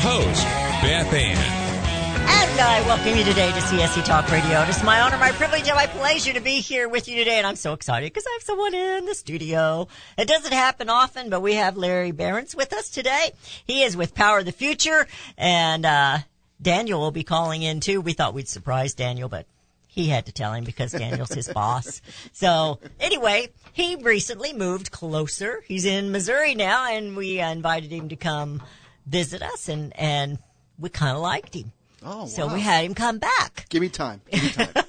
host, Beth Ann. And I welcome you today to CSC Talk Radio. It is my honor, my privilege, and my pleasure to be here with you today. And I'm so excited because I have someone in the studio. It doesn't happen often, but we have Larry Behrens with us today. He is with Power of the Future, and uh, Daniel will be calling in too. We thought we'd surprise Daniel, but he had to tell him because Daniel's his boss. So anyway, he recently moved closer. He's in Missouri now, and we uh, invited him to come visit us, and and we kind of liked him. Oh, So wow. we had him come back. Give me time. Give me time.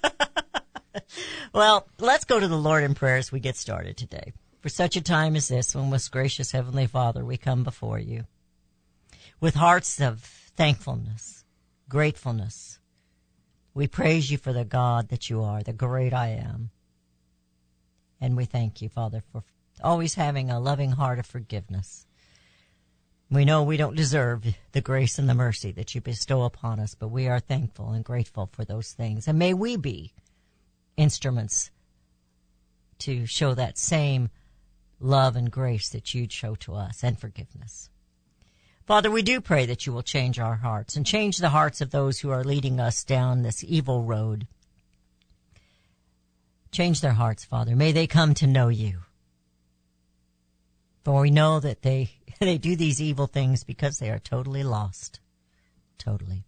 Well, let's go to the Lord in prayer as we get started today. For such a time as this, O most gracious Heavenly Father, we come before you with hearts of thankfulness, gratefulness. We praise you for the God that you are, the great I am. And we thank you, Father, for always having a loving heart of forgiveness. We know we don't deserve the grace and the mercy that you bestow upon us, but we are thankful and grateful for those things. And may we be instruments to show that same love and grace that you'd show to us and forgiveness. Father, we do pray that you will change our hearts and change the hearts of those who are leading us down this evil road. Change their hearts, Father. May they come to know you. For we know that they, they do these evil things because they are totally lost. Totally.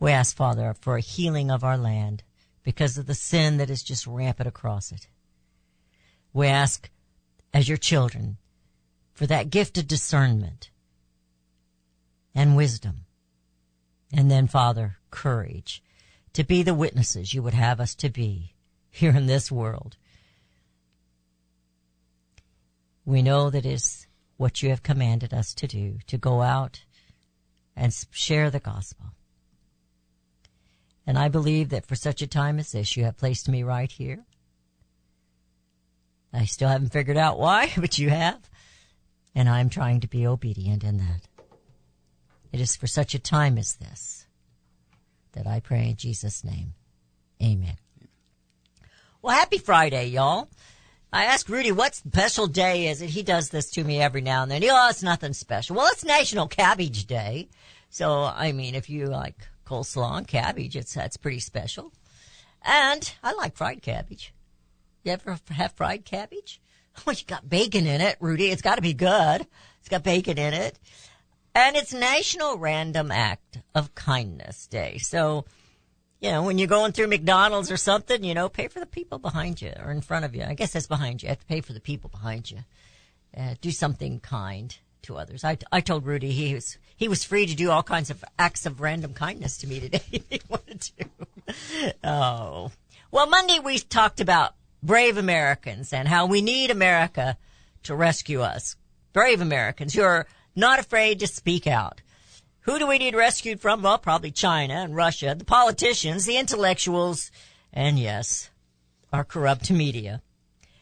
We ask, Father, for a healing of our land because of the sin that is just rampant across it. We ask, as your children, for that gift of discernment and wisdom. And then, Father, courage to be the witnesses you would have us to be here in this world. We know that is what you have commanded us to do, to go out and share the gospel. And I believe that for such a time as this, you have placed me right here. I still haven't figured out why, but you have. And I'm trying to be obedient in that. It is for such a time as this that I pray in Jesus' name. Amen. Well, happy Friday, y'all. I asked Rudy what special day is it. He does this to me every now and then. Oh, it's nothing special. Well, it's National Cabbage Day. So, I mean, if you like coleslaw and cabbage, it's, that's pretty special. And I like fried cabbage. You ever have fried cabbage? Well, you got bacon in it, Rudy. It's got to be good. It's got bacon in it. And it's National Random Act of Kindness Day. So, you know, when you're going through McDonald's or something, you know, pay for the people behind you or in front of you. I guess that's behind you. You have to pay for the people behind you. Uh, do something kind to others. I, I told Rudy he was he was free to do all kinds of acts of random kindness to me today if he wanted to. Oh. Well, Monday we talked about brave Americans and how we need America to rescue us. Brave Americans who are not afraid to speak out. Who do we need rescued from? Well, probably China and Russia, the politicians, the intellectuals, and yes, our corrupt media.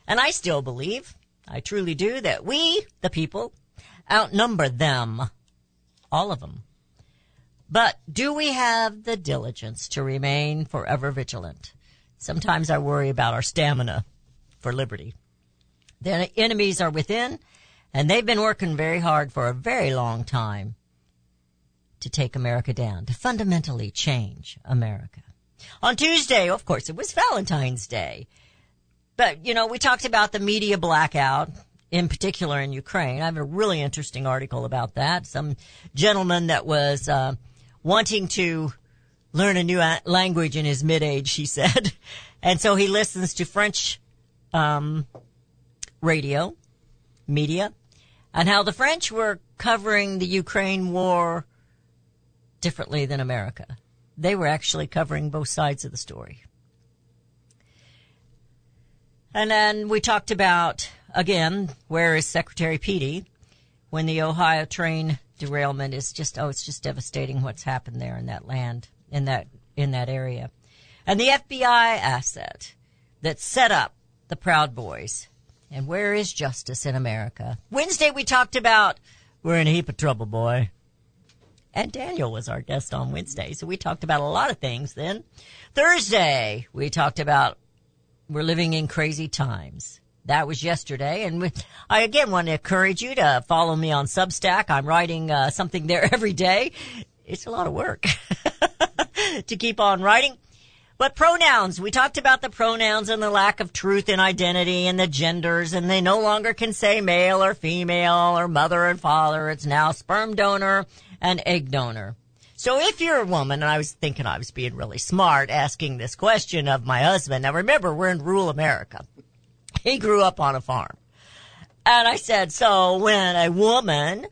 And I still believe, I truly do, that we, the people, outnumber them. All of them. But do we have the diligence to remain forever vigilant? Sometimes I worry about our stamina for liberty. The enemies are within, and they've been working very hard for a very long time to take America down, to fundamentally change America. On Tuesday, of course, it was Valentine's Day. But, you know, we talked about the media blackout, in particular in Ukraine. I have a really interesting article about that. Some gentleman that was uh, wanting to learn a new language in his mid-age, he said. And so he listens to French um, radio, media, and how the French were covering the Ukraine war differently than America. They were actually covering both sides of the story. And then we talked about, again, where is Secretary Petey when the Ohio train derailment is just oh, it's just devastating what's happened there in that land in that in that area, and the FBI asset that set up the Proud Boys. And where is justice in America? Wednesday we talked about we're in a heap of trouble, boy. And Daniel was our guest on Wednesday, so we talked about a lot of things then. Thursday, we talked about we're living in crazy times. That was yesterday, and we, I again want to encourage you to follow me on Substack. I'm writing uh, something there every day. It's a lot of work to keep on writing. But pronouns, we talked about the pronouns and the lack of truth in identity and the genders, and they no longer can say male or female or mother and father. It's now sperm donor and egg donor. So if you're a woman, and I was thinking I was being really smart asking this question of my husband. Now remember, we're in rural America. He grew up on a farm. And I said, so when a woman,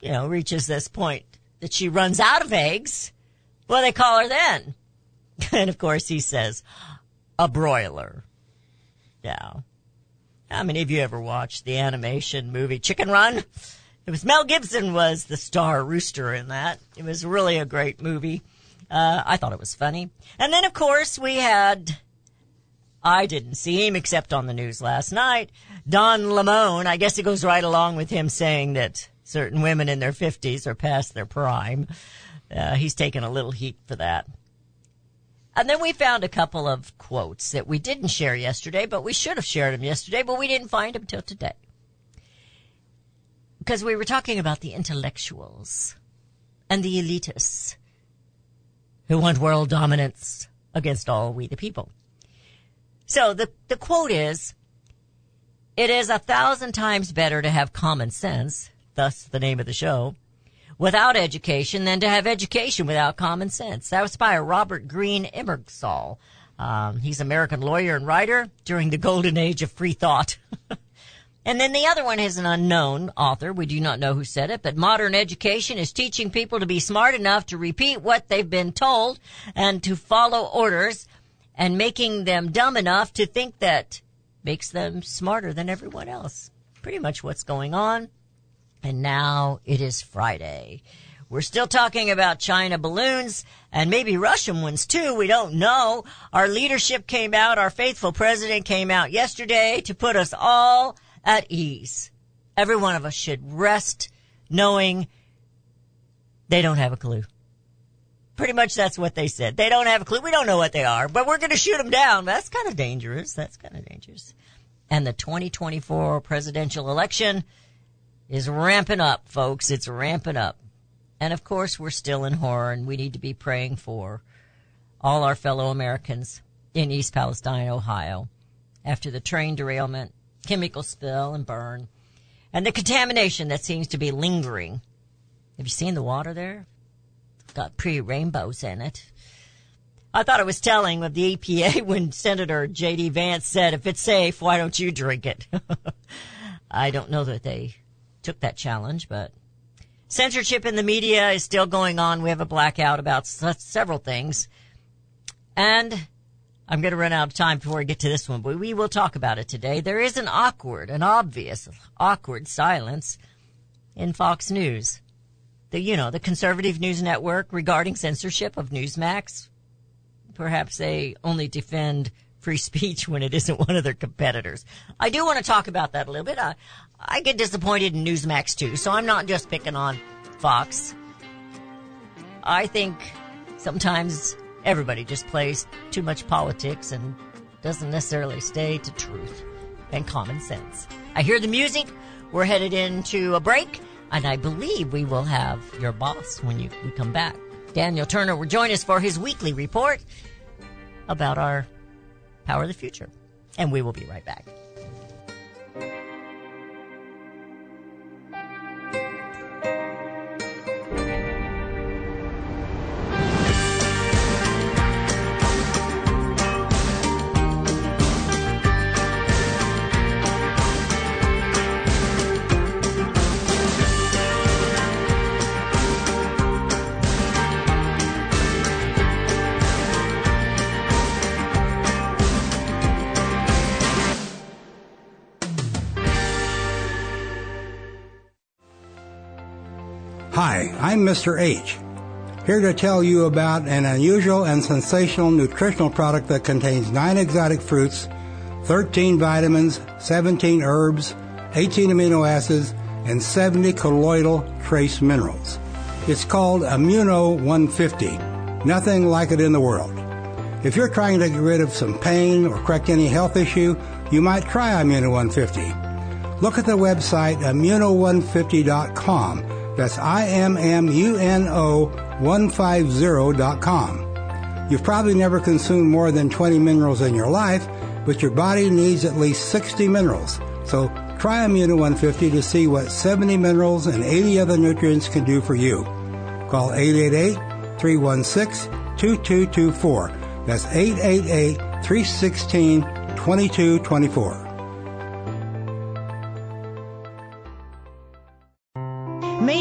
you know, reaches this point that she runs out of eggs, what do they call her then? And of course he says, a broiler. Yeah. How many of you ever watched the animation movie Chicken Run? It was Mel Gibson was the star rooster in that. It was really a great movie. Uh, I thought it was funny. And then of course we had, I didn't see him except on the news last night, Don Lemon. I guess it goes right along with him saying that certain women in their fifties are past their prime. Uh, he's taken a little heat for that. And then we found a couple of quotes that we didn't share yesterday, but we should have shared them yesterday, but we didn't find them till today. Because we were talking about the intellectuals and the elitists who want world dominance against all we the people. So the, the quote is, it is a thousand times better to have common sense, thus the name of the show, without education than to have education without common sense. That was by Robert Green Ingersoll. Um, he's an American lawyer and writer during the golden age of free thought. and then the other one is an unknown author. We do not know who said it, but modern education is teaching people to be smart enough to repeat what they've been told and to follow orders and making them dumb enough to think that makes them smarter than everyone else. Pretty much what's going on. And now it is Friday. We're still talking about China balloons and maybe Russian ones too. We don't know. Our leadership came out, our faithful president came out yesterday to put us all at ease. Every one of us should rest knowing they don't have a clue. Pretty much that's what they said. They don't have a clue. We don't know what they are, but we're going to shoot them down. That's kind of dangerous. That's kind of dangerous. And the 2024 presidential election is ramping up, folks. It's ramping up. And of course, we're still in horror and we need to be praying for all our fellow Americans in East Palestine, Ohio, after the train derailment, chemical spill and burn, and the contamination that seems to be lingering. Have you seen the water there? It's got pretty rainbows in it. I thought it was telling of the EPA when Senator J.D. Vance said, if it's safe, why don't you drink it? I don't know that they took that challenge, but censorship in the media is still going on. We have a blackout about several things. And I'm going to run out of time before I get to this one, but we will talk about it today. There is an awkward, an obvious, awkward silence in Fox News. The, you know, the conservative news network regarding censorship of Newsmax. Perhaps they only defend free speech when it isn't one of their competitors. I do want to talk about that a little bit. I, I get disappointed in Newsmax too, so I'm not just picking on Fox. I think sometimes everybody just plays too much politics and doesn't necessarily stay to truth and common sense. I hear the music. We're headed into a break, and I believe we will have your boss when you we come back. Daniel Turner will join us for his weekly report about our Power of the Future. And we will be right back. I'm Mr. H. Here to tell you about an unusual and sensational nutritional product that contains 9 exotic fruits, 13 vitamins, 17 herbs, 18 amino acids, and 70 colloidal trace minerals. It's called Immuno 150. Nothing like it in the world. If you're trying to get rid of some pain or correct any health issue, you might try Immuno 150. Look at the website immuno150.com. That's I-M-M-U-N-O 150.com. You've probably never consumed more than 20 minerals in your life, but your body needs at least 60 minerals. So try Immuno 150 to see what 70 minerals and 80 other nutrients can do for you. Call 888-316-2224. That's 888-316-2224. Made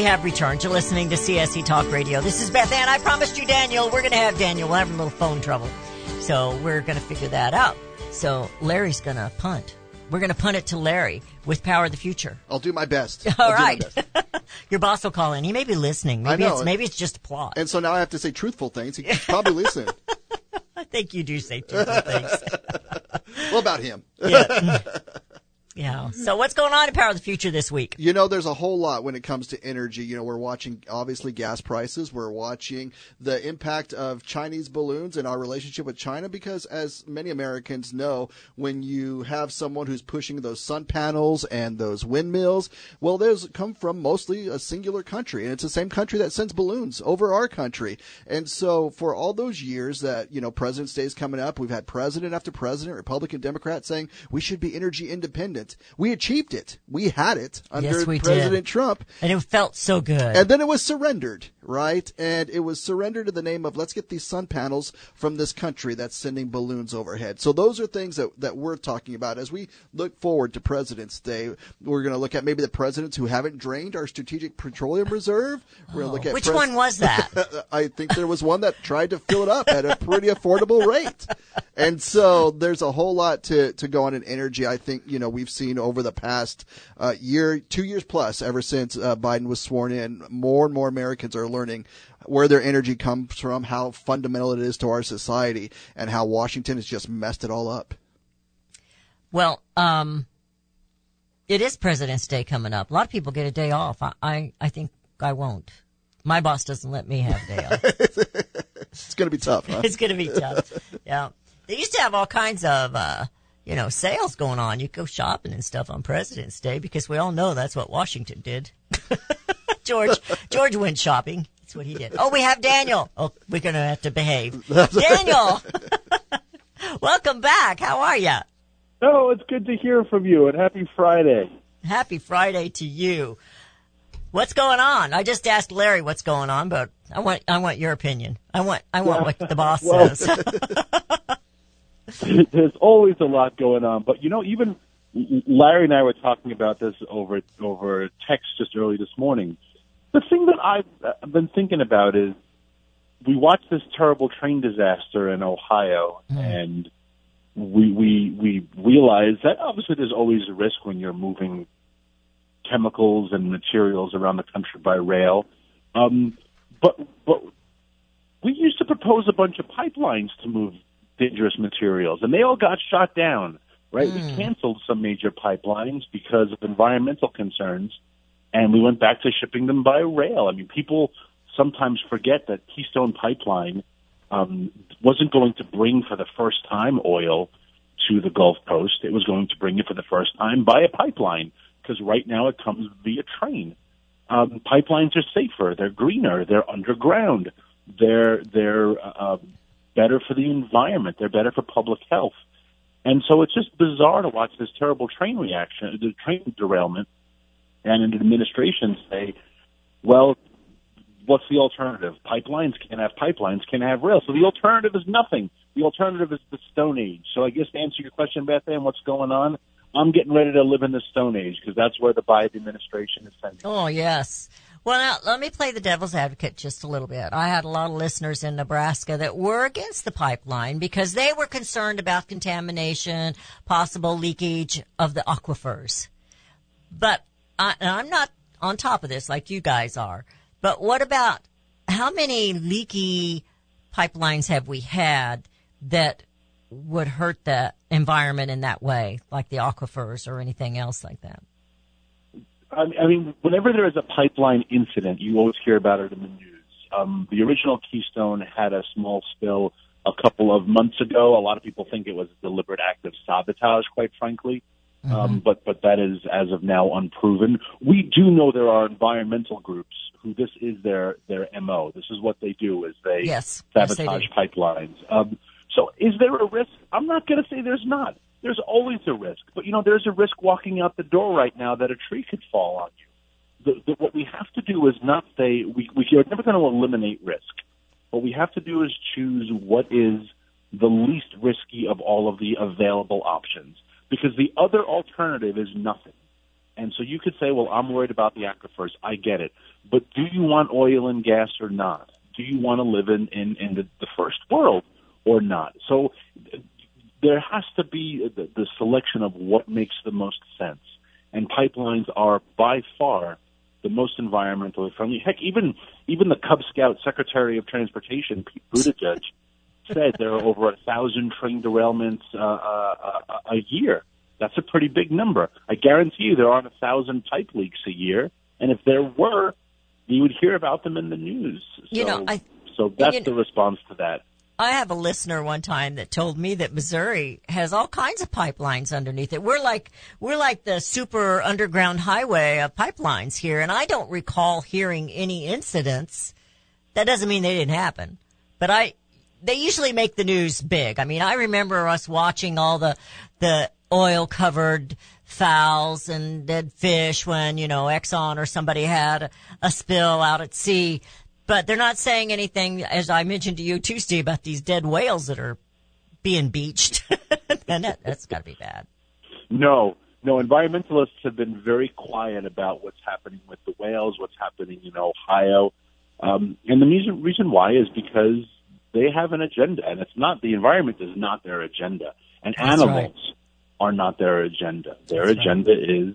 We have returned to listening to CSC Talk Radio. This is Beth Ann. I promised you Daniel. We're going to have Daniel. We're having a little phone trouble. So we're going to figure that out. So Larry's going to punt. We're going to punt it to Larry with Power of the Future. I'll do my best. All I'll right. best. Your boss will call in. He may be listening. Maybe I know. it's maybe it's just a plot. And so now I have to say truthful things. He's probably listening. I think you do say good things. What about him? Yeah. Yeah. Mm-hmm. So what's going on in Power of the Future this week? You know, there's a whole lot when it comes to energy. You know, we're watching obviously gas prices. We're watching the impact of Chinese balloons and our relationship with China because as many Americans know, when you have someone who's pushing those sun panels and those windmills, well, those come from mostly a singular country and it's the same country that sends balloons over our country. And so for all those years that, you know, President's Day is coming up, we've had president after president, Republican, Democrat saying we should be energy independent. We achieved it. We had it under Yes, we did. President Trump. And it felt so good. And then it was surrendered, right? And it was surrendered in the name of let's get these sun panels from this country that's sending balloons overhead. So those are things that, that we're talking about as we look forward to President's Day. We're going to look at maybe the presidents who haven't drained our strategic petroleum reserve. We're going to look oh. at Which pres- one was that? I think there was one that tried to fill it up at a pretty affordable rate. And so there's a whole lot to, to go on in energy. I think, you know, we've seen over the past uh, year, two years plus, ever since uh, Biden was sworn in, more and more Americans are learning where their energy comes from, how fundamental it is to our society, and how Washington has just messed it all up. Well, um, it is President's Day coming up. A lot of people get a day off. I, I, I think I won't. My boss doesn't let me have a day off. It's going to be tough, huh? it's going to be tough. Yeah. They used to have all kinds of, uh, you know, sales going on. You go shopping and stuff on President's Day because we all know that's what Washington did. George, George went shopping. That's what he did. Oh, we have Daniel. Oh, we're going to have to behave. Daniel, welcome back. How are you? No, it's good to hear from you, and happy Friday. Happy Friday to you. What's going on? I just asked Larry what's going on, but I want I want your opinion. I want I want what the boss Well- says. There's always a lot going on, but you know, even Larry and I were talking about this over over text just early this morning. The thing that I've been thinking about is we watched this terrible train disaster in Ohio, and we we we realize that obviously there's always a risk when you're moving chemicals and materials around the country by rail. Um, but but we used to propose a bunch of pipelines to move dangerous materials, and they all got shot down. Right, we canceled some major pipelines because of environmental concerns, and we went back to shipping them by rail. I mean, people sometimes forget that Keystone Pipeline um, wasn't going to bring for the first time oil to the Gulf Coast. It was going to bring it for the first time by a pipeline because right now it comes via train. Um, pipelines are safer. They're greener. They're underground. They're they're uh, better for the environment. They're better for public health. And so it's just bizarre to watch this terrible train reaction, the train derailment, and an administration say, "Well, what's the alternative? Pipelines can't have pipelines, can't have rail. So the alternative is nothing. The alternative is the Stone Age. So I guess to answer your question, Beth Ann, what's going on? I'm getting ready to live in the Stone Age because that's where the Biden administration is sending. Oh, yes. Well, now, let me play the devil's advocate just a little bit. I had a lot of listeners in Nebraska that were against the pipeline because they were concerned about contamination, possible leakage of the aquifers. But I, I'm not on top of this like you guys are. But what about how many leaky pipelines have we had that would hurt the environment in that way, like the aquifers or anything else like that? I I mean, whenever there is a pipeline incident, you always hear about it in the news. Um, the original Keystone had a small spill a couple of months ago. A lot of people think it was a deliberate act of sabotage, quite frankly. Um, but but that is as of now unproven. We do know there are environmental groups who this is their their mo. This is what they do: is they Yes. Yes, they sabotage pipelines. Um, so is there a risk? I'm not going to say there's not. There's always a risk, but you know there's a risk walking out the door right now that a tree could fall on you. The, the, what we have to do is not say we we are never going to eliminate risk. What we have to do is choose what is the least risky of all of the available options, because the other alternative is nothing. And so you could say, well, I'm worried about the aquifers. I get it. But do you want oil and gas or not? Do you want to live in, in, in the, the first world or not? So there has to be the, the selection of what makes the most sense. And pipelines are by far the most environmentally friendly. Heck, even even the Cub Scout Secretary of Transportation, Pete Buttigieg, said there are over a thousand train derailments uh, uh, a, a year. That's a pretty big number. I guarantee you there aren't a thousand pipe leaks a year, and if there were, you would hear about them in the news. You so, know, I- so that's you- the response to that. I have a listener one time that told me that Missouri has all kinds of pipelines underneath it. We're like we're like the super underground highway of pipelines here, and I don't recall hearing any incidents. That doesn't mean they didn't happen, but I they usually make the news big. I mean, I remember us watching all the the oil covered fowls and dead fish when you know Exxon or somebody had a, a spill out at sea. But they're not saying anything, as I mentioned to you Tuesday, about these dead whales that are being beached. and that, that's got to be bad. No, no. Environmentalists have been very quiet about what's happening with the whales, what's happening in Ohio, um, and the reason reason why is because they have an agenda, and it's not the environment is not their agenda, and That's animals are not their agenda. Their That's right. agenda is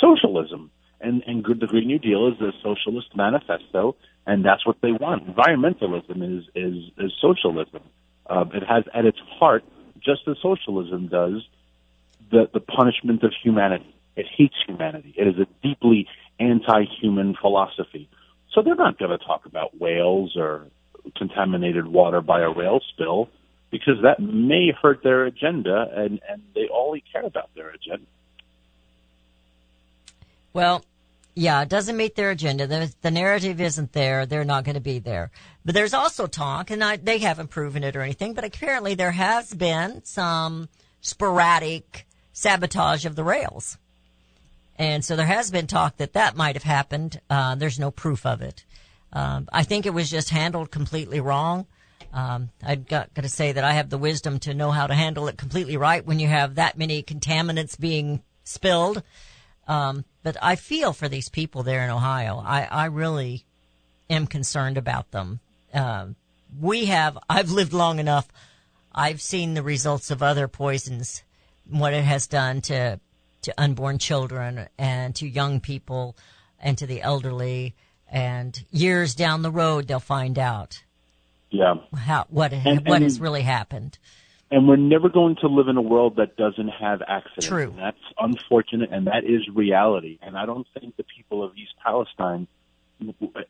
socialism, and and good, the Green New Deal is a socialist manifesto, and that's what they want. Environmentalism is is is socialism. Uh, it has at its heart, just as socialism does, the, the punishment of humanity. It hates humanity. It is a deeply anti-human philosophy. So they're not going to talk about whales or contaminated water by a rail spill. because that may hurt their agenda, and and they only care about their agenda. Well, yeah, it doesn't meet their agenda. The, the narrative isn't there. They're not going to be there. But there's also talk, and I, they haven't proven it or anything, but apparently there has been some sporadic sabotage of the rails. And so there has been talk that that might have happened. Uh, there's no proof of it. Um, I think it was just handled completely wrong. Um, I've got, got to say that I have the wisdom to know how to handle it completely right when you have that many contaminants being spilled. Um, but I feel for these people there in Ohio. I, I really am concerned about them. Um, we have, I've lived long enough. I've seen the results of other poisons, what it has done to, to unborn children and to young people and to the elderly. And years down the road, they'll find out Yeah. how, what, And- what and- has really happened. And we're never going to live in a world that doesn't have accidents. True. And that's unfortunate, and that is reality. And I don't think the people of East Palestine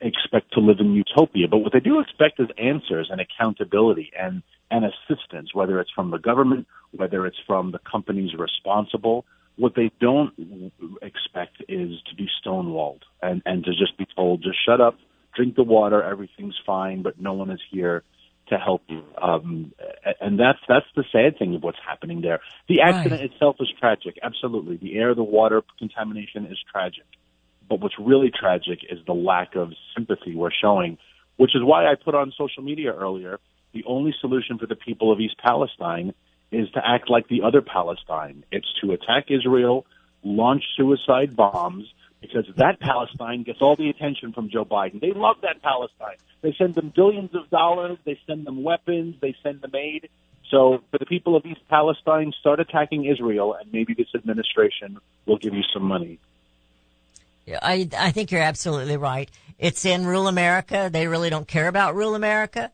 expect to live in utopia. But what they do expect is answers and accountability and, and assistance, whether it's from the government, whether it's from the companies responsible. What they don't expect is to be stonewalled and, and to just be told, just shut up, drink the water, everything's fine, but no one is here to help you. Um, and that's that's the sad thing of what's happening there. The accident Right. itself is tragic, absolutely. The air, the water contamination is tragic. But what's really tragic is the lack of sympathy we're showing, which is why I put on social media earlier. The only solution for the people of East Palestine is to act like the other Palestine. It's to attack Israel, launch suicide bombs, because that Palestine gets all the attention from Joe Biden. They love that Palestine. They send them billions of dollars, they send them weapons, they send them aid. So for the people of East Palestine, start attacking Israel, and maybe this administration will give you some money. I, I think you're absolutely right. It's in rural America. They really don't care about rural America.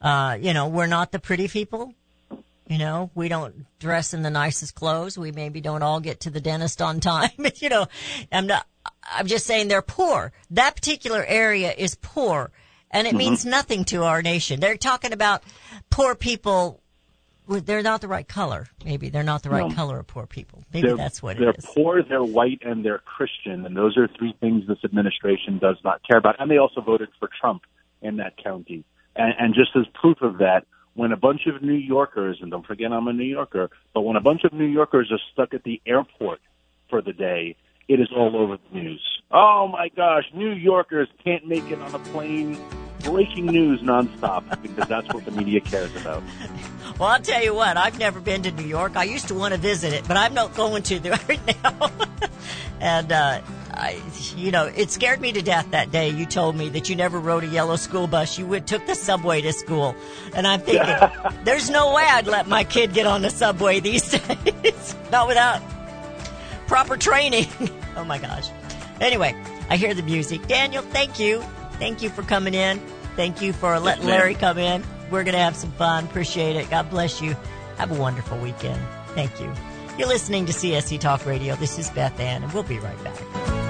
Uh, you know, we're not the pretty people. You know, we don't dress in the nicest clothes. We maybe don't all get to the dentist on time. you know, I'm not, I'm just saying they're poor. That particular area is poor and it means mm-hmm. nothing to our nation. They're talking about poor people. They're not the right color. Maybe they're not the right No. color of poor people. Maybe they're, that's what they're poor, they're white, and they're Christian, and those are three things this administration does not care about. And they also voted for Trump in that county. And, and just as proof of that, when a bunch of New Yorkers, and don't forget I'm a New Yorker, but when a bunch of New Yorkers are stuck at the airport for the day, it is all over the news. Oh my gosh, New Yorkers can't make it on a plane. Breaking news nonstop because that's what the media cares about. Well, I'll tell you what, I've never been to New York. I used to want to visit it, but I'm not going to there right now. and, uh, I, you know, it scared me to death that day. You told me that you never rode a yellow school bus. You would took the subway to school. And I'm thinking, there's no way I'd let my kid get on the subway these days. not without proper training. oh my gosh. Anyway, I hear the music. Daniel, thank you. Thank you for coming in. Thank you for letting. Larry come in. We're going to have some fun. Appreciate it. God bless you. Have a wonderful weekend. Thank you. You're listening to CSC Talk Radio. This is Beth Ann, and we'll be right back.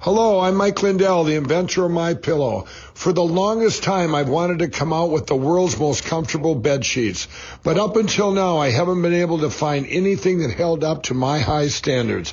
Hello, I'm Mike Lindell, the inventor of My Pillow. For the longest time, I've wanted to come out with the world's most comfortable bed sheets, but up until now, I haven't been able to find anything that held up to my high standards.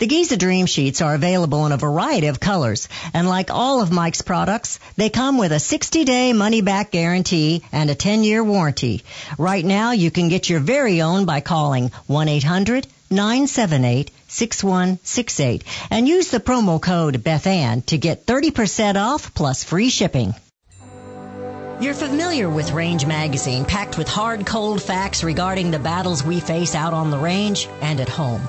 The Giza Dream Sheets are available in a variety of colors, and like all of Mike's products, they come with a 60-day money-back guarantee and a 10-year warranty. Right now, you can get your very own by calling 1-800-978-6168 and use the promo code BethAnn to get 30% off plus free shipping. You're familiar with Range Magazine, packed with hard, cold facts regarding the battles we face out on the range and at home.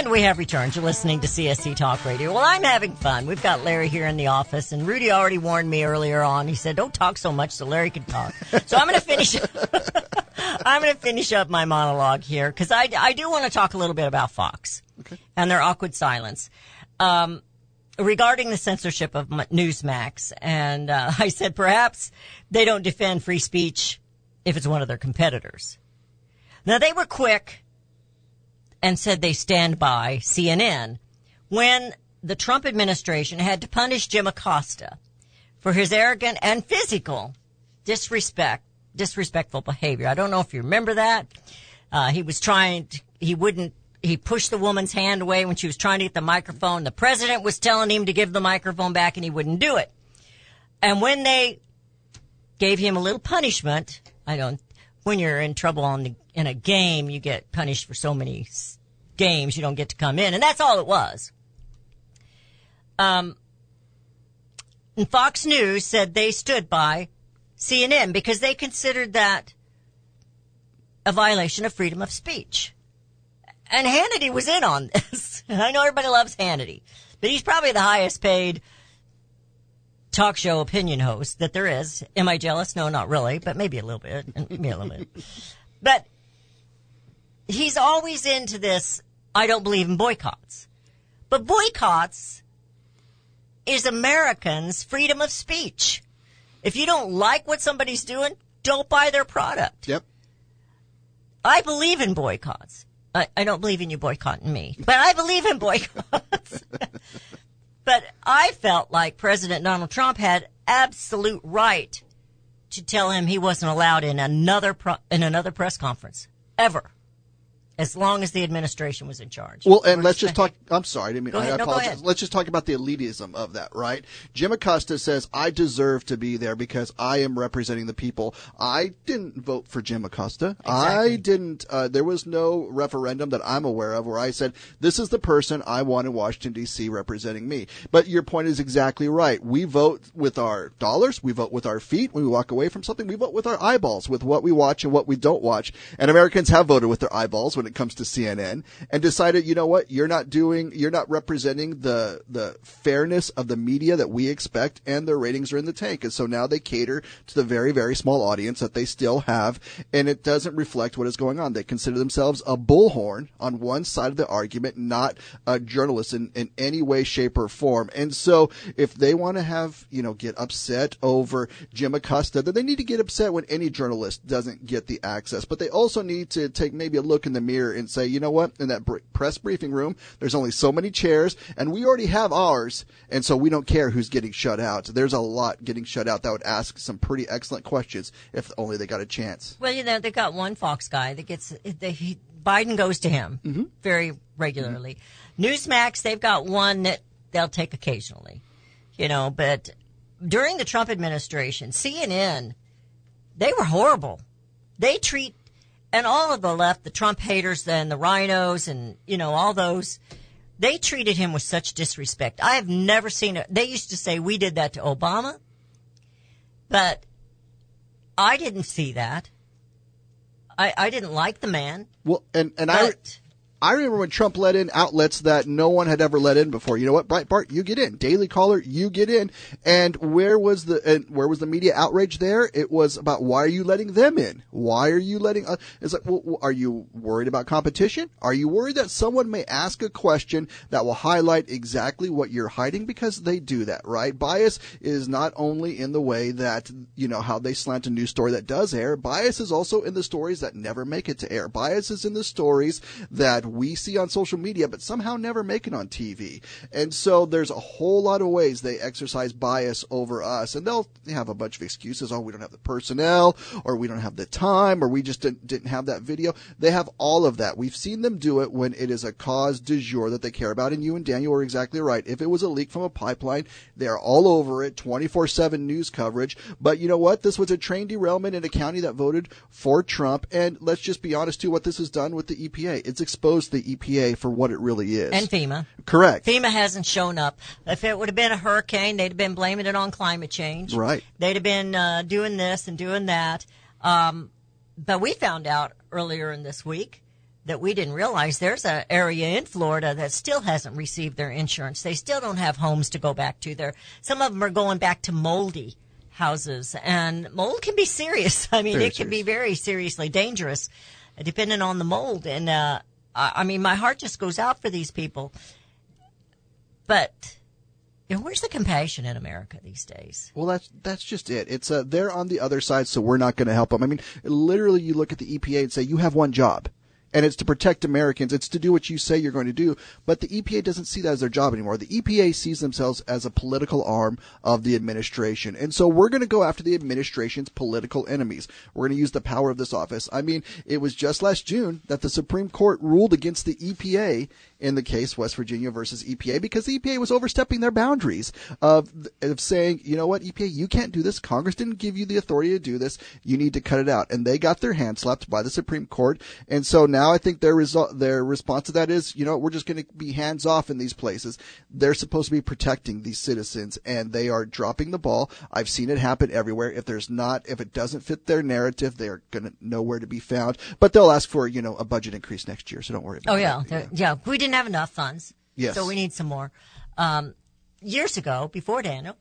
And we have returned. You're listening to CSC Talk Radio. Well, I'm having fun. We've got Larry here in the office, and Rudy already warned me earlier on. He said, "Don't talk so much, so Larry can talk." So I'm going to finish. I'm going to finish up my monologue here because I, I do want to talk a little bit about Fox and their awkward silence. Um, regarding the censorship of Newsmax, and uh, I said perhaps they don't defend free speech if it's one of their competitors. Now they were quick and said they stand by CNN when the Trump administration had to punish Jim Acosta for his arrogant and physical disrespect, disrespectful behavior. I don't know if you remember that. Uh, he was trying, to, he wouldn't, he pushed the woman's hand away when she was trying to get the microphone. The president was telling him to give the microphone back and he wouldn't do it. And when they gave him a little punishment, I don't, when you're in trouble on the, in a game, you get punished for so many games, you don't get to come in. And that's all it was. Um, and Fox News said they stood by CNN because they considered that a violation of freedom of speech. And Hannity was in on this. I know everybody loves Hannity, but he's probably the highest paid talk show opinion host that there is. Am I jealous? No, not really, but maybe a little bit. Maybe a little bit. But he's always into this. I don't believe in boycotts, but boycotts is Americans' freedom of speech. If you don't like what somebody's doing, don't buy their product. Yep. I believe in boycotts. I, I don't believe in you boycotting me, but I believe in boycotts. but I felt like President Donald Trump had absolute right to tell him he wasn't allowed in another pro, in another press conference ever, as long as the administration was in charge. Well, and We're let's just talk. I'm sorry, I didn't mean. Ahead. I No, go apologize. Let's just talk about the elitism of that, right? Jim Acosta says, "I deserve to be there because I am representing the people." I didn't vote for Jim Acosta. I didn't. Uh, there was no referendum that I'm aware of where I said this is the person I want in Washington D.C. representing me. But your point is exactly right. We vote with our dollars. We vote with our feet. When we walk away from something, we vote with our eyeballs, with what we watch and what we don't watch. And Americans have voted with their eyeballs when it comes to CNN and decided, you know what, you're not doing, you're not representing the the fairness of the media that we expect, and their ratings are in the tank. And so now they cater to the very very small audience that they still have, and it doesn't reflect what is going on. They consider themselves a bullhorn on one side of the argument, not a journalist in, in any way, shape, or form. And so if they want to have, you know, get upset over Jim Acosta, then they need to get upset when any journalist doesn't get the access. But they also need to take maybe a look in the mirror and say, you know what, in that br- press briefing room, there's only so many chairs, and we already have ours, and so we don't care who's getting shut out. There's a lot getting shut out that would ask some pretty excellent questions if only they got a chance. Well, you know, they got one Fox guy that gets they, he, Biden goes to him Mm-hmm. very regularly. Newsmax, they've got one that they'll take occasionally, you know. But during the Trump administration, CNN, they were horrible. They treat and all of the left, the Trump haters, and the RINOs, and you know all those. They treated him with such disrespect. I have never seen it. They used to say we did that to Obama, but I didn't see that. I, I didn't like the man. Well, and and I I remember when Trump let in outlets that no one had ever let in before. You know what, Breitbart, you get in. Daily Caller, you get in. And where was the and where was the media outrage there? It was about why are you letting them in? Why are you letting? Uh, it's like, well, are you worried about competition? Are you worried that someone may ask a question that will highlight exactly what you're hiding? Because they do that, right? Bias is not only in the way that you know how they slant a news story that does air. Bias is also in the stories that never make it to air. Bias is in the stories that we see on social media, but somehow never make it on TV. And so there's a whole lot of ways they exercise bias over us, and they'll have a bunch of excuses. Oh, we don't have the personnel, or we don't have the time, or we just didn't, didn't have that video. They have all of that. We've seen them do it when it is a cause du jour that they care about. And you and Daniel are exactly right. If it was a leak from a pipeline, they are all over it, 24/7 news coverage. But you know what? This was a train derailment in a county that voted for Trump. And let's just be honest too. What this has done with the EPA, it's exposed the EPA for what it really is. and FEMA. correct. FEMA hasn't shown up. If it would have been a hurricane, they'd have been blaming it on climate change. Right. They'd have been uh, doing this and doing that. Um, but we found out earlier in this week that we didn't realize there's an area in Florida that still hasn't received their insurance. They still don't have homes to go back to. There, some of them are going back to moldy houses, and mold can be serious. I mean, Very it can be very seriously dangerous, depending on the mold. And uh, I, mean, my heart just goes out for these people. But you know, where's the compassion in America these days? Well, that's that's just it. It's uh, they're on the other side, so we're not going to help them. I mean, literally, you look at the EPA and say you have one job, and it's to protect Americans. It's to do what you say you're going to do. But the EPA doesn't see that as their job anymore. The EPA sees themselves as a political arm of the administration, and so we're going to go after the administration's political enemies. We're going to use the power of this office. I mean, it was just last June that the Supreme Court ruled against the EPA in the case West Virginia versus EPA because the EPA was overstepping their boundaries of of saying, you know what, EPA, you can't do this. Congress didn't give you the authority to do this. You need to cut it out. And they got their hand slapped by the Supreme Court. And so now I think their result, their response to that is, you know, we're just going to be hands off in these places. They're supposed to be protecting these citizens, and they are dropping the ball. I've seen it happen everywhere. If there's not, if it doesn't fit their narrative, they're going to nowhere to be found. But they'll ask for, you know, a budget increase next year. So don't worry about it. Oh it. yeah, There- yeah. We didn't have enough funds. Yes. So we need some more. Um, years ago, before Daniel,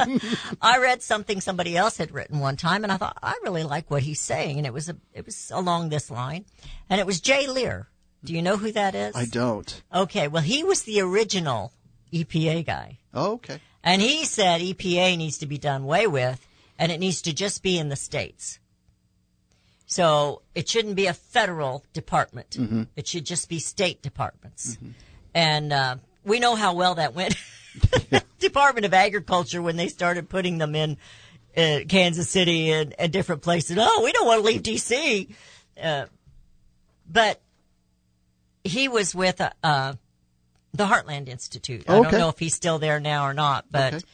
I read something somebody else had written one time, and I thought I really like what he's saying, and it was a, it was along this line, and it was Jay Lehr. Do you know who that is? I don't. Okay, well, he was the original EPA guy. Oh, okay. And he said EPA needs to be done away with and it needs to just be in the states. So it shouldn't be a federal department. It should just be state departments. And uh, we know how well that went. Department of Agriculture when they started putting them in uh, Kansas City and, and different places. Oh, we don't want to leave D.C. Uh, but he was with uh, uh, the Heartland Institute. I Okay. don't know if he's still there now or not, but Okay.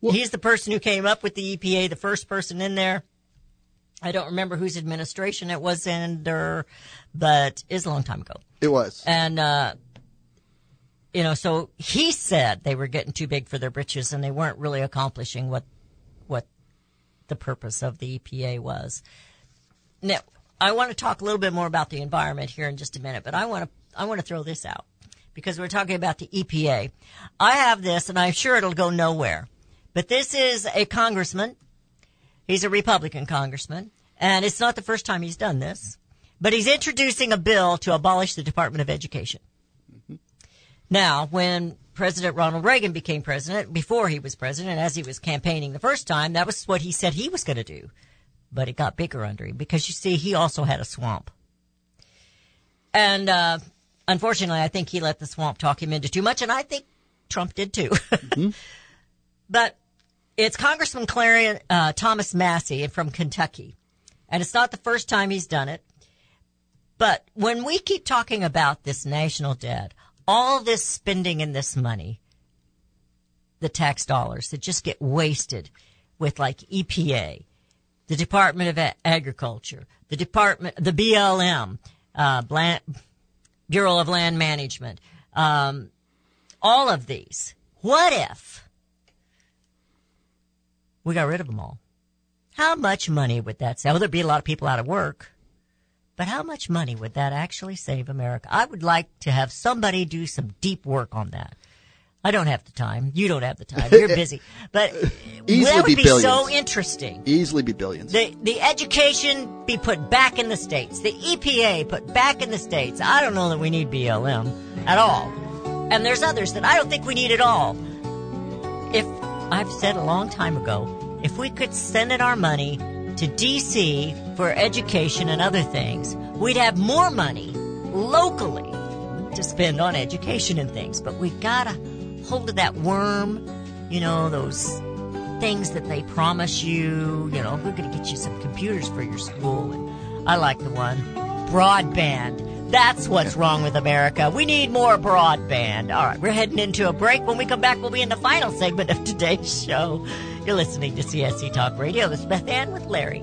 Well- he's the person who came up with the EPA, the first person in there. I don't remember whose administration it was under, but it was a long time ago. It was. And, uh, you know, so he said they were getting too big for their britches and they weren't really accomplishing what, what the purpose of the EPA was. Now, I want to talk a little bit more about the environment here in just a minute, but I want to, I want to throw this out because we're talking about the EPA. I have this and I'm sure it'll go nowhere, but this is a congressman. He's a Republican congressman and it's not the first time he's done this, but he's introducing a bill to abolish the Department of Education. Now, when President Ronald Reagan became president, before he was president, as he was campaigning the first time, that was what he said he was going to do. But it got bigger under him because you see, he also had a swamp. And, uh, unfortunately, I think he let the swamp talk him into too much, and I think Trump did too. but it's Congressman Clarion, uh, Thomas Massie from Kentucky. And it's not the first time he's done it. But when we keep talking about this national debt, all this spending and this money, the tax dollars that just get wasted with like EPA, the Department of Agriculture, the Department, the BLM, uh, Bureau of Land Management, um, all of these. What if we got rid of them all? How much money would that save? Well, there'd be a lot of people out of work. But how much money would that actually save America? I would like to have somebody do some deep work on that. I don't have the time. You don't have the time. You're busy. But Easily that would be be, so interesting. Easily be billions. The the education be put back in the states. The EPA put back in the states. I don't know that we need BLM at all. And there's others that I don't think we need at all. If I've said a long time ago, if we could send in our money to DC for education and other things, we'd have more money locally to spend on education and things. But we gotta hold of that worm, you know, those things that they promise you. You know, we're going to get you some computers for your school. And I like the one broadband. That's what's wrong with America. We need more broadband. All right, we're heading into a break. When we come back, we'll be in the final segment of today's show. You're listening to CSC Talk Radio. This is Beth Ann with Larry.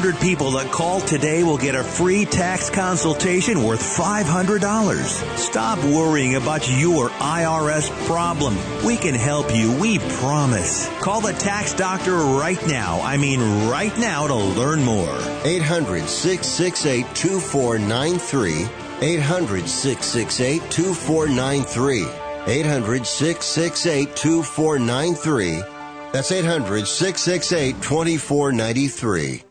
people that call today will get a free tax consultation worth $500. Stop worrying about your IRS problem. We can help you, we promise. Call the tax doctor right now. I mean right now to learn more. 800 668 2493. 800 668 2493. 800 668 2493. That's 800 668 2493.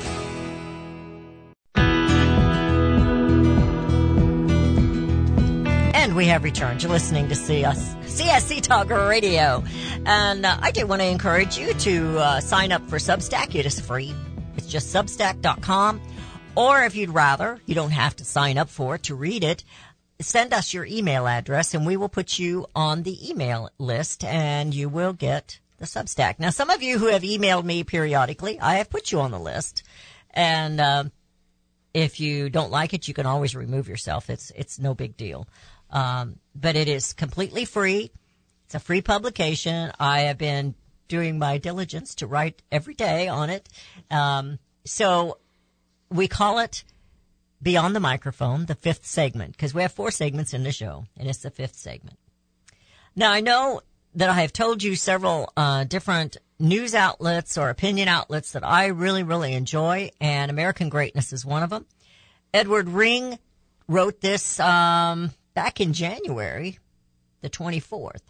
We have returned. You're listening to CS, CSC Talk Radio. And uh, I do want to encourage you to uh, sign up for Substack. It is free. It's just substack.com. Or if you'd rather, you don't have to sign up for it to read it. Send us your email address and we will put you on the email list and you will get the Substack. Now, some of you who have emailed me periodically, I have put you on the list. And, uh, if you don't like it, you can always remove yourself. It's, it's no big deal. Um, but it is completely free. It's a free publication. I have been doing my diligence to write every day on it. Um, so we call it Beyond the Microphone, the fifth segment, because we have four segments in the show, and it's the fifth segment. Now I know that I have told you several uh, different news outlets or opinion outlets that I really, really enjoy, and American Greatness is one of them. Edward Ring wrote this um, back in January, the 24th.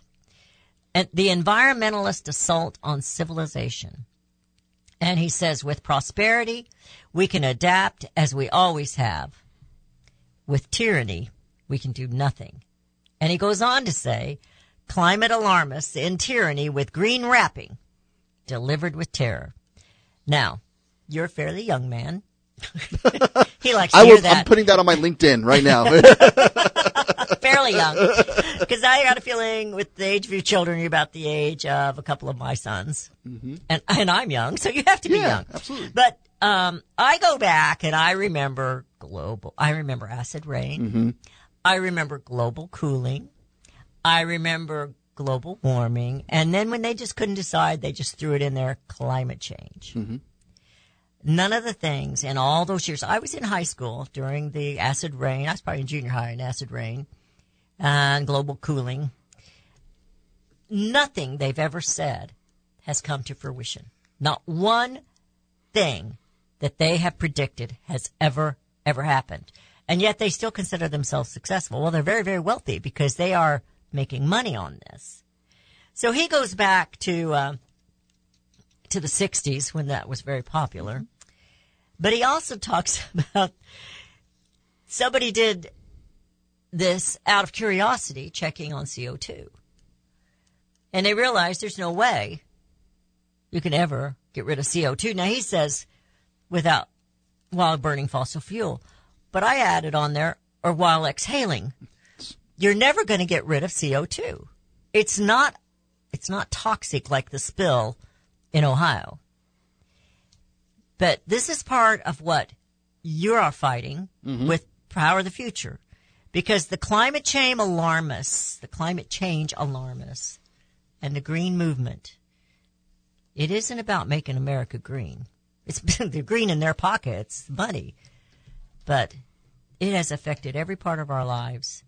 And the environmentalist assault on civilization. And he says, with prosperity, we can adapt as we always have. With tyranny, we can do nothing. And he goes on to say, climate alarmists in tyranny with green wrapping, delivered with terror. Now, you're a fairly young man. he likes to I hear will, that. I'm putting that on my LinkedIn right now. fairly young. Because I got a feeling with the age of your children, you're about the age of a couple of my sons. Mhm. And, and I'm young, so you have to be young. absolutely. But, um, I go back and I remember global, I remember acid rain. Mhm. I remember global cooling. I remember global warming. And then when they just couldn't decide, they just threw it in there, climate change. Mm-hmm. None of the things in all those years. I was in high school during the acid rain. I was probably in junior high in acid rain and global cooling. Nothing they've ever said has come to fruition. Not one thing that they have predicted has ever, ever happened. And yet they still consider themselves successful. Well, they're very, very wealthy because they are making money on this. So he goes back to, uh, to the 60s when that was very popular. But he also talks about somebody did this out of curiosity, checking on CO2. And they realized there's no way you can ever get rid of CO2. Now he says without while burning fossil fuel. But I added on there or while exhaling. You're never going to get rid of CO2. It's not it's not toxic like the spill in Ohio. But this is part of what you are fighting mm-hmm. with Power of the Future. Because the climate change alarmists, the climate change alarmists, and the green movement, it isn't about making America green. It's the green in their pockets, money. But it has affected every part of our lives.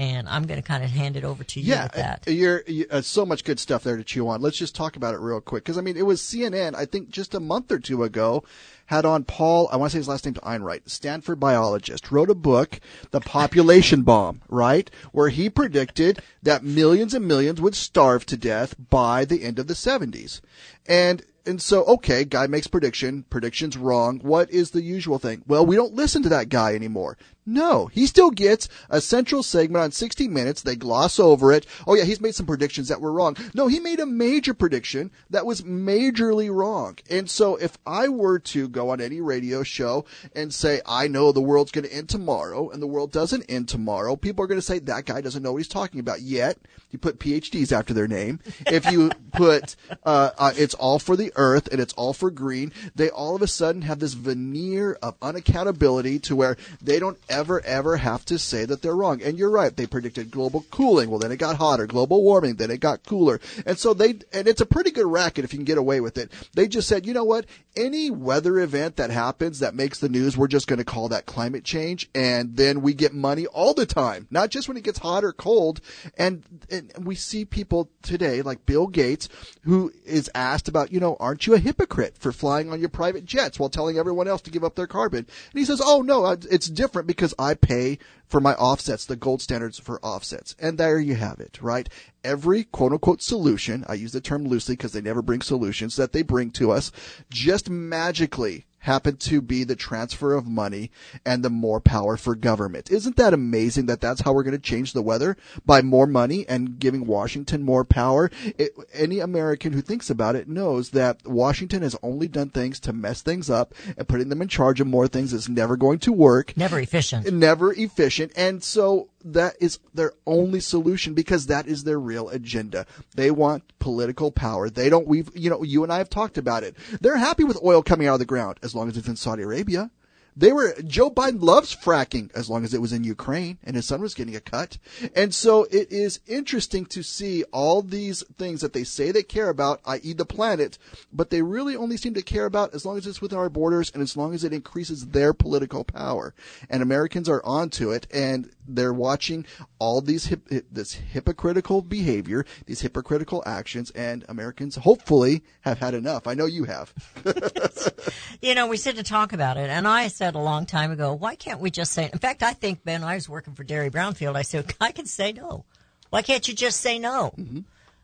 And I'm going to kind of hand it over to you Yeah, with that. uh, you're, you, uh, so much good stuff there to chew on. Let's just talk about it real quick because I mean, it was CNN. I think just a month or two ago had on Paul. I want to say his last name name's Einright, Stanford biologist, wrote a book, The Population Bomb, right, where he predicted that millions and millions would starve to death by the end of the 70s, and. And so, okay, guy makes prediction. Prediction's wrong. What is the usual thing? Well, we don't listen to that guy anymore. No, he still gets a central segment on 60 Minutes. They gloss over it. Oh yeah, he's made some predictions that were wrong. No, he made a major prediction that was majorly wrong. And so if I were to go on any radio show and say, I know the world's going to end tomorrow and the world doesn't end tomorrow, people are going to say that guy doesn't know what he's talking about. Yet, you put PhDs after their name. If you put, uh, uh, it's all for the earth and it's all for green, they all of a sudden have this veneer of unaccountability to where they don't ever, ever ever have to say that they're wrong. And you're right. They predicted global cooling. Well, then it got hotter. Global warming. Then it got cooler. And so they, and it's a pretty good racket if you can get away with it. They just said, you know what? Any weather event that happens that makes the news, we're just going to call that climate change. And then we get money all the time, not just when it gets hot or cold. And, and we see people today like Bill Gates who is asked about, you know, aren't you a hypocrite for flying on your private jets while telling everyone else to give up their carbon? And he says, oh no, it's different because I pay for my offsets, the gold standards for offsets. And there you have it, right? Every quote unquote solution, I use the term loosely because they never bring solutions that they bring to us, just magically happen to be the transfer of money and the more power for government. Isn't that amazing that that's how we're going to change the weather? By more money and giving Washington more power? It, any American who thinks about it knows that Washington has only done things to mess things up and putting them in charge of more things is never going to work. Never efficient. Never efficient. And so that is their only solution because that is their real agenda. They want political power. They don't, we've, you know, you and I have talked about it. They're happy with oil coming out of the ground as long as it's in Saudi Arabia. They were, Joe Biden loves fracking as long as it was in Ukraine and his son was getting a cut. And so it is interesting to see all these things that they say they care about, i.e. the planet, but they really only seem to care about as long as it's within our borders and as long as it increases their political power. And Americans are onto it and they're watching all these hip, this hypocritical behavior, these hypocritical actions, and Americans hopefully have had enough. I know you have. You know, we sit to talk about it, and I said a long time ago, why can't we just say? In fact, I think Ben, I was working for Derry Brownfield. I said, I can say no. Why can't you just say no? Mm-hmm.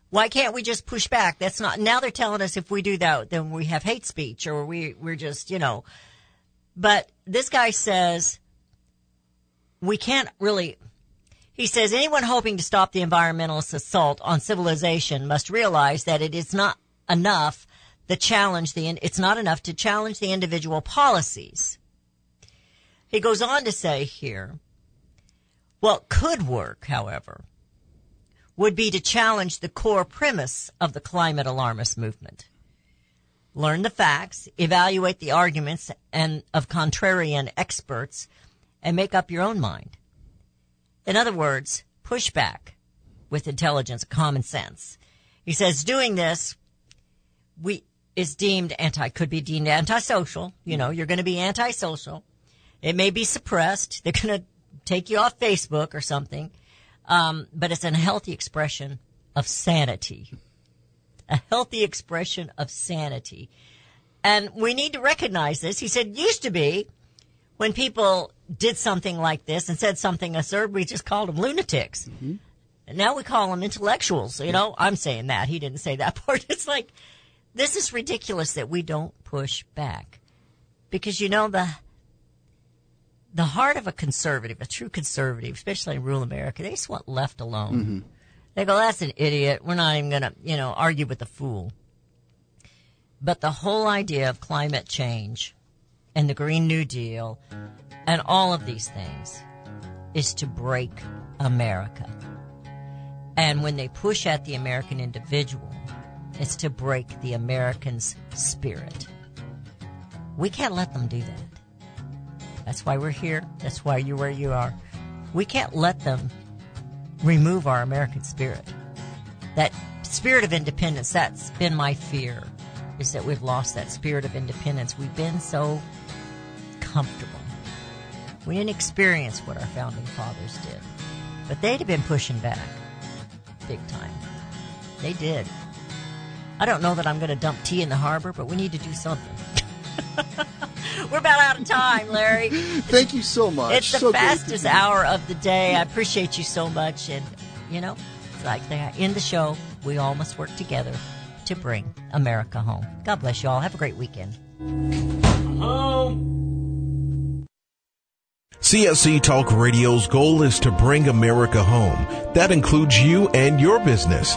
Why can't we just push back? That's not. Now they're telling us if we do that, then we have hate speech, or we we're just you know. But this guy says we can't really. He says anyone hoping to stop the environmentalist assault on civilization must realize that it is not enough the challenge the it's not enough to challenge the individual policies. He goes on to say here, what could work, however, would be to challenge the core premise of the climate alarmist movement. Learn the facts, evaluate the arguments and of contrarian experts, and make up your own mind. In other words, push back with intelligence, common sense. He says doing this, we, is deemed anti, could be deemed antisocial. You know, you're going to be antisocial. It may be suppressed. They're going to take you off Facebook or something. Um, but it's a healthy expression of sanity. A healthy expression of sanity. And we need to recognize this. He said, used to be when people did something like this and said something absurd, we just called them lunatics. And now we call them intellectuals. You know, I'm saying that. He didn't say that part. It's like, this is ridiculous that we don't push back. Because you know, the, the heart of a conservative, a true conservative, especially in rural America, they just want left alone. Mm-hmm. They go, that's an idiot. We're not even going to, you know, argue with the fool. But the whole idea of climate change and the Green New Deal and all of these things is to break America. And when they push at the American individual, it's to break the American's spirit. We can't let them do that. That's why we're here. That's why you're where you are. We can't let them remove our American spirit. That spirit of independence, that's been my fear, is that we've lost that spirit of independence. We've been so comfortable. We didn't experience what our founding fathers did. But they'd have been pushing back big time. They did. I don't know that I'm going to dump tea in the harbor, but we need to do something. We're about out of time, Larry. Thank you so much. It's the So fastest hour of the day. I appreciate you so much. And, you know, it's like that. In the show, we all must work together to bring America home. God bless you all. Have a great weekend. Home. CSC Talk Radio's goal is to bring America home. That includes you and your business.